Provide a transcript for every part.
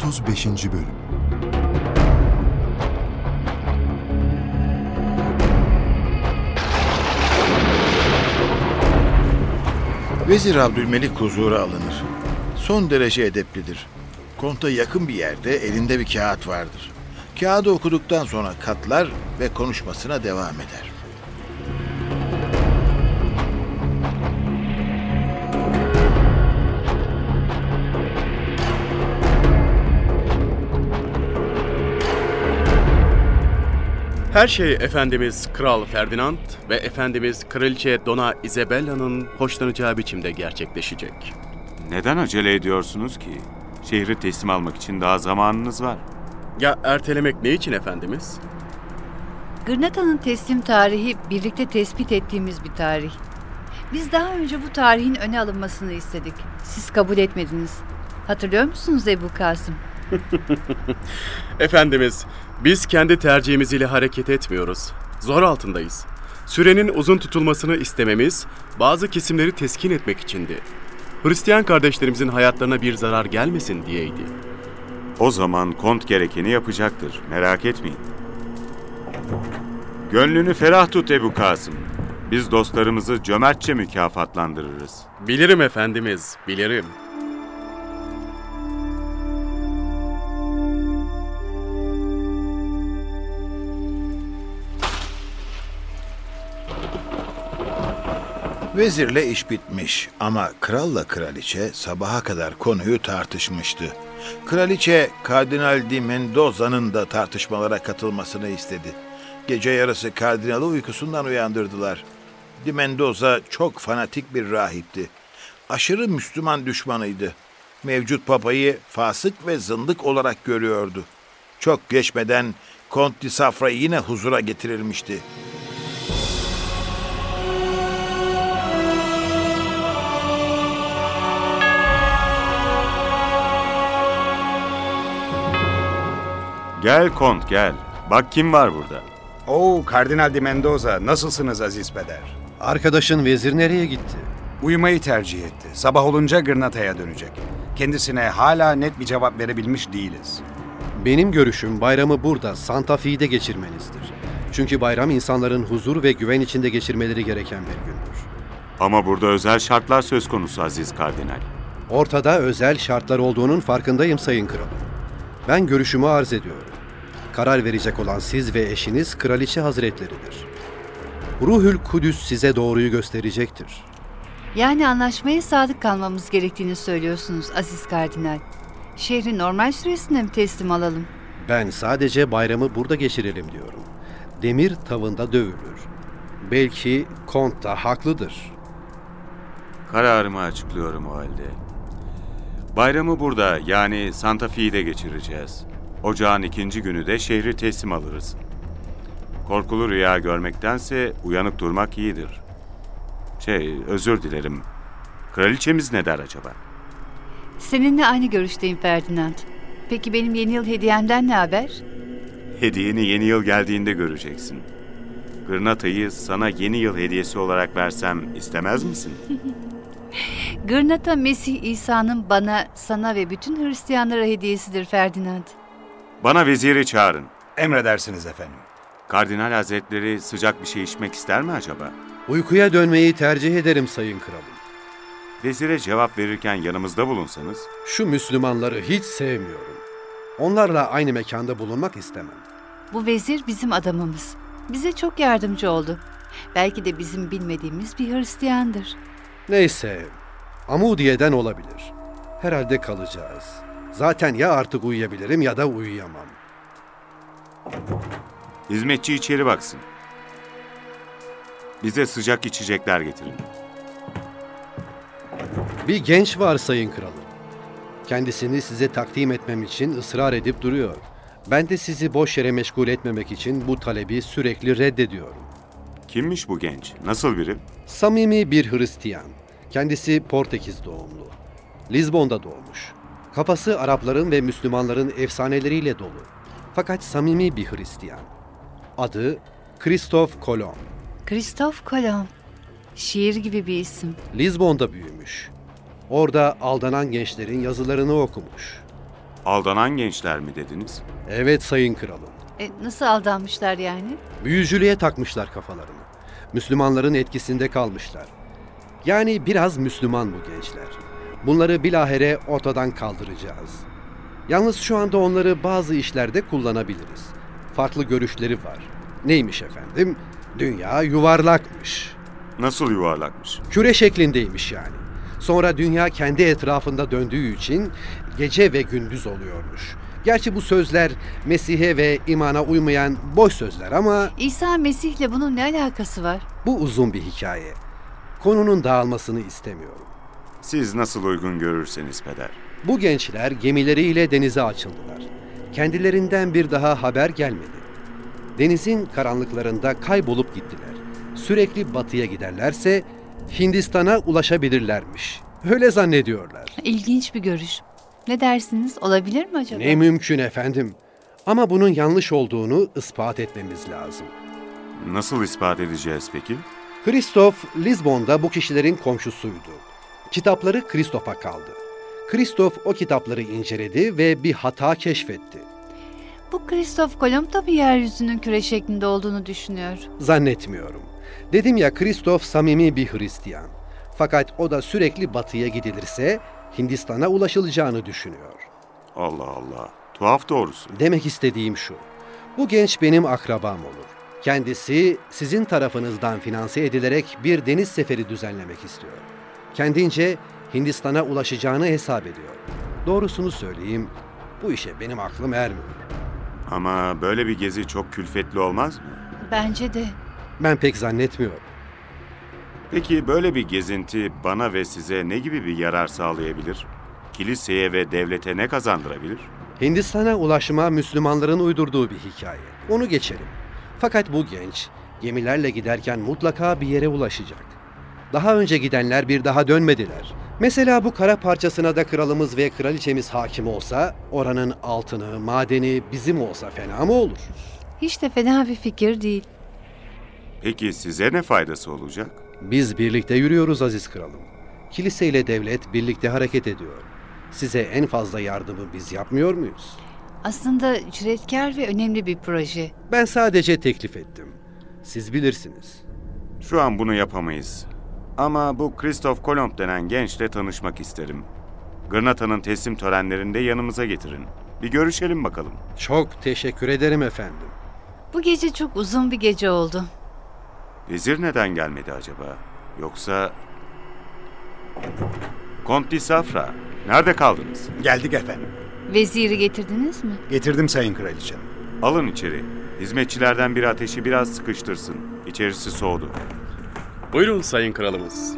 35. Bölüm Vezir Abdülmelik huzura alınır. Son derece edeplidir. Konta yakın bir yerde elinde bir kağıt vardır. Kağıdı okuduktan sonra katlar ve konuşmasına devam eder. Her şey Efendimiz Kral Ferdinand ve Efendimiz Kraliçe Dona Isabella'nın hoşlanacağı biçimde gerçekleşecek. Neden acele ediyorsunuz ki? Şehri teslim almak için daha zamanınız var. Ya ertelemek ne için Efendimiz? Gırnata'nın teslim tarihi birlikte tespit ettiğimiz bir tarih. Biz daha önce bu tarihin öne alınmasını istedik. Siz kabul etmediniz. Hatırlıyor musunuz Ebu Kasım? Efendimiz, biz kendi tercihimiz ile hareket etmiyoruz. Zor altındayız. Sürenin uzun tutulmasını istememiz bazı kesimleri teskin etmek içindi. Hristiyan kardeşlerimizin hayatlarına bir zarar gelmesin diyeydi. O zaman kont gerekeni yapacaktır. Merak etmeyin. Gönlünü ferah tut Ebu Kasım. Biz dostlarımızı cömertçe mükafatlandırırız. Bilirim efendimiz, bilirim. Vezirle iş bitmiş ama kralla kraliçe sabaha kadar konuyu tartışmıştı. Kraliçe Kardinal di Mendoza'nın da tartışmalara katılmasını istedi. Gece yarısı kardinalı uykusundan uyandırdılar. Di Mendoza çok fanatik bir rahipti. Aşırı Müslüman düşmanıydı. Mevcut papayı fasık ve zındık olarak görüyordu. Çok geçmeden Kont di Safra yine huzura getirilmişti. Gel kont gel. Bak kim var burada. Oo Kardinal de Mendoza, nasılsınız Aziz Peder? Arkadaşın vezir nereye gitti? Uyumayı tercih etti. Sabah olunca Gırnata'ya dönecek. Kendisine hala net bir cevap verebilmiş değiliz. Benim görüşüm bayramı burada Santa Fe'de geçirmenizdir. Çünkü bayram insanların huzur ve güven içinde geçirmeleri gereken bir gündür. Ama burada özel şartlar söz konusu Aziz Kardinal. Ortada özel şartlar olduğunun farkındayım Sayın Kralım. Ben görüşümü arz ediyorum. Karar verecek olan siz ve eşiniz Kraliçe Hazretleridir. Ruhül Kudüs size doğruyu gösterecektir. Yani anlaşmaya sadık kalmamız gerektiğini söylüyorsunuz Aziz Kardinal. Şehri normal süresinde mi teslim alalım? Ben sadece bayramı burada geçirelim diyorum. Demir tavında dövülür. Belki kont da haklıdır. Kararımı açıklıyorum o halde. Bayramı burada yani Santa Fe'de geçireceğiz. Ocağın ikinci günü de şehri teslim alırız. Korkulu rüya görmektense uyanık durmak iyidir. Şey, özür dilerim. Kraliçemiz ne der acaba? Seninle aynı görüşteyim Ferdinand. Peki benim yeni yıl hediyemden ne haber? Hediyeni yeni yıl geldiğinde göreceksin. Gırnata'yı sana yeni yıl hediyesi olarak versem istemez misin? Gırnata Mesih İsa'nın bana, sana ve bütün Hristiyanlara hediyesidir Ferdinand. Bana veziri çağırın. Emredersiniz efendim. Kardinal Hazretleri sıcak bir şey içmek ister mi acaba? Uykuya dönmeyi tercih ederim Sayın Kralım. Vezire cevap verirken yanımızda bulunsanız, Şu Müslümanları hiç sevmiyorum. Onlarla aynı mekanda bulunmak istemem. Bu vezir bizim adamımız. Bize çok yardımcı oldu. Belki de bizim bilmediğimiz bir Hristiyandır. Neyse, Amudiye'den olabilir. Herhalde kalacağız. Zaten ya artık uyuyabilirim ya da uyuyamam. hizmetçi içeri baksın. Bize sıcak içecekler getirin. Bir genç var Sayın Kralım. Kendisini size takdim etmem için ısrar edip duruyor. Ben de sizi boş yere meşgul etmemek için bu talebi sürekli reddediyorum. Kimmiş bu genç? Nasıl biri? Samimi bir Hristiyan. Kendisi Portekiz doğumlu. Lizbon'da doğmuş. Kafası Arapların ve Müslümanların efsaneleriyle dolu. Fakat samimi bir Hristiyan. Adı Christoph Kolomb. Christoph Kolomb. Şiir gibi bir isim. Lizbon'da büyümüş. Orada aldanan gençlerin yazılarını okumuş. Aldanan gençler mi dediniz? Evet sayın kralım. E, nasıl aldanmışlar yani? Büyücülüğe takmışlar kafalarını. Müslümanların etkisinde kalmışlar. Yani biraz Müslüman bu gençler. Bunları bilahere ortadan kaldıracağız. Yalnız şu anda onları bazı işlerde kullanabiliriz. Farklı görüşleri var. Neymiş efendim? Dünya yuvarlakmış. Nasıl yuvarlakmış? Küre şeklindeymiş yani. Sonra dünya kendi etrafında döndüğü için gece ve gündüz oluyormuş. Gerçi bu sözler Mesih'e ve imana uymayan boş sözler ama İsa Mesih'le bunun ne alakası var? bu uzun bir hikaye. Konunun dağılmasını istemiyorum. Siz nasıl uygun görürseniz peder. Bu gençler gemileriyle denize açıldılar. Kendilerinden bir daha haber gelmedi. Denizin karanlıklarında kaybolup gittiler. Sürekli batıya giderlerse Hindistan'a ulaşabilirlermiş. Öyle zannediyorlar. İlginç bir görüş. Ne dersiniz? Olabilir mi acaba? Ne mümkün efendim. Ama bunun yanlış olduğunu ispat etmemiz lazım. Nasıl ispat edeceğiz peki? Kristof, Lizbon'da bu kişilerin komşusuydu. Kitapları Kristof'a kaldı. Kristof o kitapları inceledi ve bir hata keşfetti. Bu Kristof Kolomb da mı yeryüzünün küre şeklinde olduğunu düşünüyor? Zannetmiyorum. Dedim ya Kristof samimi bir Hristiyan. Fakat o da sürekli batıya gidilirse Hindistan'a ulaşılacağını düşünüyor. Allah Allah. Tuhaf doğrusu. Demek istediğim şu. Bu genç benim akrabam olur. Kendisi sizin tarafınızdan finanse edilerek bir deniz seferi düzenlemek istiyor. Kendince Hindistan'a ulaşacağını hesap ediyor. Doğrusunu söyleyeyim, bu işe benim aklım ermiyor. Ama böyle bir gezi çok külfetli olmaz mı? Bence de. Ben pek zannetmiyorum. Peki böyle bir gezinti bana ve size ne gibi bir yarar sağlayabilir? Kiliseye ve devlete ne kazandırabilir? Hindistan'a ulaşma Müslümanların uydurduğu bir hikaye. Onu geçelim. Fakat bu genç gemilerle giderken mutlaka bir yere ulaşacak. Daha önce gidenler bir daha dönmediler. Mesela bu kara parçasına da kralımız ve kraliçemiz hakim olsa, oranın altını, madeni bizim olsa fena mı olur? Hiç de fena bir fikir değil. Peki size ne faydası olacak? Biz birlikte yürüyoruz aziz kralım. Kilise ile devlet birlikte hareket ediyor. Size en fazla yardımı biz yapmıyor muyuz? Aslında cüretkar ve önemli bir proje. Ben sadece teklif ettim. Siz bilirsiniz. Şu an bunu yapamayız. Ama bu Christoph Kolomb denen gençle tanışmak isterim. Granata'nın teslim törenlerinde yanımıza getirin. Bir görüşelim bakalım. Çok teşekkür ederim efendim. Bu gece çok uzun bir gece oldu. Vezir neden gelmedi acaba? Yoksa... Kont di Safra, nerede kaldınız? Geldik efendim. Veziri getirdiniz mi? Getirdim sayın kraliçem. Alın içeri. Hizmetçilerden biri ateşi biraz sıkıştırsın. İçerisi soğudu. Buyurun sayın kralımız.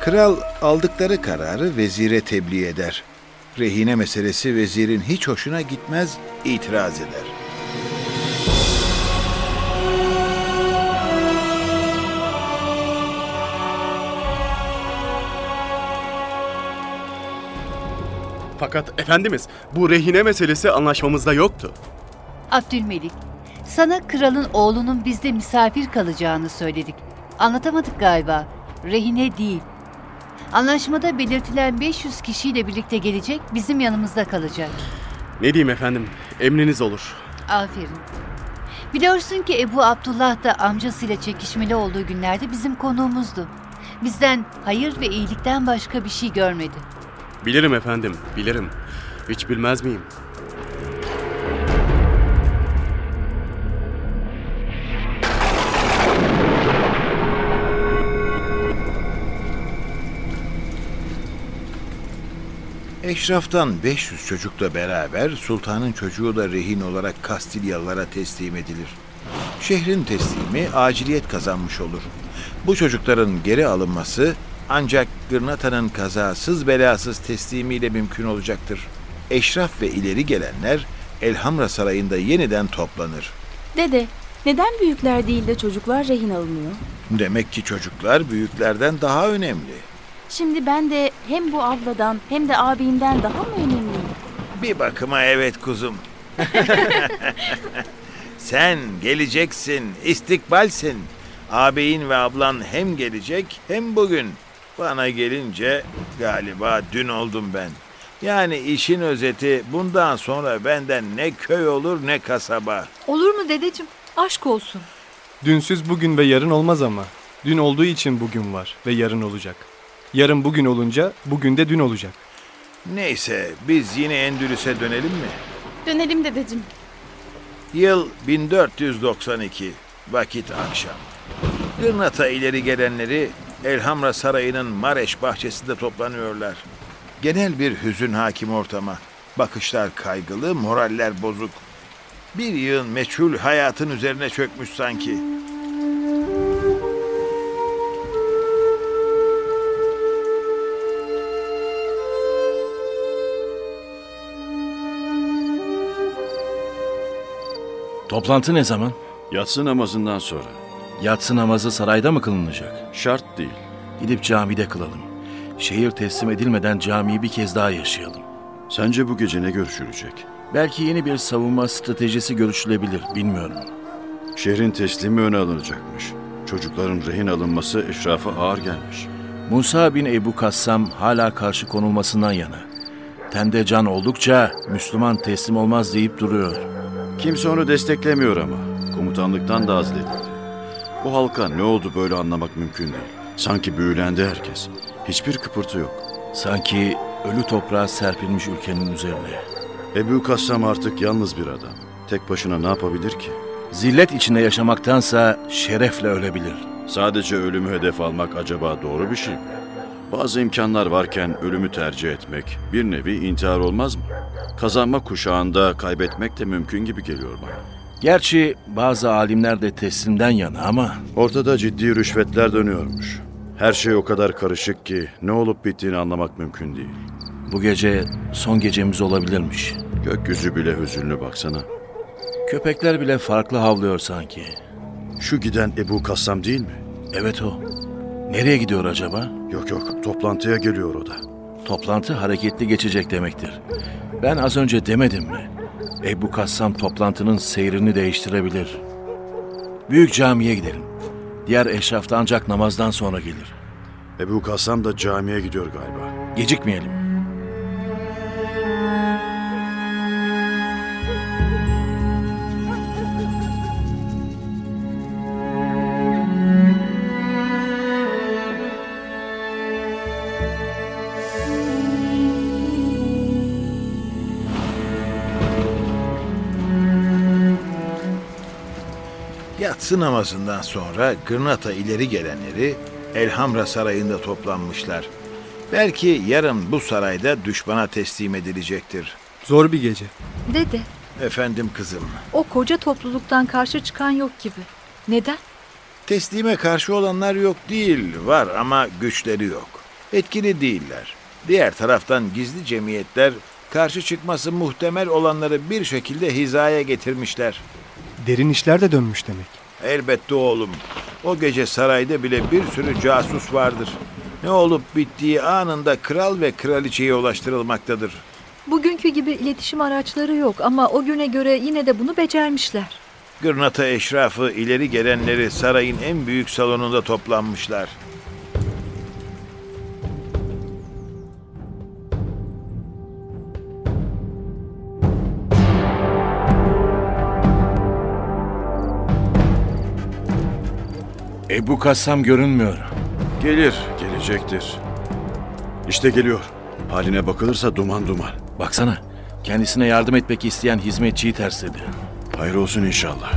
Kral aldıkları kararı vezire tebliğ eder. Rehine meselesi vezirin hiç hoşuna gitmez, itiraz eder. Fakat efendimiz bu rehine meselesi anlaşmamızda yoktu. Abdülmelik, sana kralın oğlunun bizde misafir kalacağını söyledik. Anlatamadık galiba. Rehine değil. Anlaşmada belirtilen 500 kişiyle birlikte gelecek, bizim yanımızda kalacak. Ne diyeyim efendim, emriniz olur. Aferin. Biliyorsun ki Ebu Abdullah da amcasıyla çekişmeli olduğu günlerde bizim konuğumuzdu. Bizden hayır ve iyilikten başka bir şey görmedi. Bilirim efendim, bilirim. Hiç bilmez miyim? Eşraftan 500 çocukla beraber sultanın çocuğu da rehin olarak Kastilyalılara teslim edilir. Şehrin teslimi aciliyet kazanmış olur. Bu çocukların geri alınması ancak Gırnata'nın kazasız belasız teslimiyle mümkün olacaktır. Eşraf ve ileri gelenler Elhamra Sarayı'nda yeniden toplanır. Dede, neden büyükler değil de çocuklar rehin alınıyor? Demek ki çocuklar büyüklerden daha önemli. Şimdi ben de hem bu abladan hem de abimden daha mı önemliyim? Bir bakıma evet kuzum. Sen geleceksin, istikbalsin. Ağabeyin ve ablan hem gelecek hem bugün. Bana gelince galiba dün oldum ben. Yani işin özeti bundan sonra benden ne köy olur ne kasaba. Olur mu dedeciğim? Aşk olsun. Dünsüz bugün ve yarın olmaz ama. Dün olduğu için bugün var ve yarın olacak. Yarın bugün olunca bugün de dün olacak. Neyse biz yine Endülüs'e dönelim mi? Dönelim dedeciğim. Yıl 1492. Vakit akşam. Gırnata ileri gelenleri Elhamra Sarayı'nın Mareş bahçesinde toplanıyorlar. Genel bir hüzün hakim ortama. Bakışlar kaygılı, moraller bozuk. Bir yığın meçhul hayatın üzerine çökmüş sanki. Toplantı ne zaman? Yatsı namazından sonra. Yatsı namazı sarayda mı kılınacak? Şart değil. Gidip camide kılalım. Şehir teslim edilmeden camiyi bir kez daha yaşayalım. Sence bu gece ne görüşülecek? Belki yeni bir savunma stratejisi görüşülebilir, bilmiyorum. Şehrin teslimi öne alınacakmış. Çocukların rehin alınması eşrafa ağır gelmiş. Musa bin Ebu Kassam hala karşı konulmasından yana. Tende can oldukça Müslüman teslim olmaz deyip duruyor. Kimse onu desteklemiyor ama. Komutanlıktan da azledildi. Bu halka ne oldu böyle anlamak mümkün değil. Sanki büyülendi herkes. Hiçbir kıpırtı yok. Sanki ölü toprağa serpilmiş ülkenin üzerine. Ebu Kassam artık yalnız bir adam. Tek başına ne yapabilir ki? Zillet içinde yaşamaktansa şerefle ölebilir. Sadece ölümü hedef almak acaba doğru bir şey mi? Bazı imkanlar varken ölümü tercih etmek bir nevi intihar olmaz mı? Kazanma kuşağında kaybetmek de mümkün gibi geliyor bana. Gerçi bazı alimler de teslimden yana ama Ortada ciddi rüşvetler dönüyormuş. Her şey o kadar karışık ki ne olup bittiğini anlamak mümkün değil. bu gece son gecemiz olabilirmiş. Gökyüzü bile hüzünlü baksana. Köpekler bile farklı havlıyor sanki. Şu giden Ebu Kassam değil mi? Evet o. Nereye gidiyor acaba? Yok yok toplantıya geliyor o da. Toplantı hareketli geçecek demektir. Ben az önce demedim mi? Ebu Kassam toplantının seyrini değiştirebilir. Büyük camiye gidelim. Diğer eşraf da ancak namazdan sonra gelir. Ebu Kassam da camiye gidiyor galiba. Gecikmeyelim. Yatsı namazından sonra Gırnata ileri gelenleri Elhamra Sarayı'nda toplanmışlar. Belki yarın bu sarayda düşmana teslim edilecektir. Zor bir gece. Dede, Efendim kızım, o koca topluluktan karşı çıkan yok gibi. Neden? teslime karşı olanlar yok değil, var ama güçleri yok. Etkili değiller. Diğer taraftan gizli cemiyetler karşı çıkması muhtemel olanları bir şekilde hizaya getirmişler. Derin işler de dönmüş demek. Elbette oğlum. O gece sarayda bile bir sürü casus vardır. Ne olup bittiği anında kral ve kraliçeye ulaştırılmaktadır. Bugünkü gibi iletişim araçları yok ama o güne göre yine de bunu becermişler. Gırnata eşrafı ileri gelenleri sarayın en büyük salonunda toplanmışlar. Ebu Kassam görünmüyor. Gelir, gelecektir. İşte geliyor. Haline bakılırsa duman duman. Baksana, kendisine yardım etmek isteyen hizmetçiyi tersledi. Hayır olsun inşallah.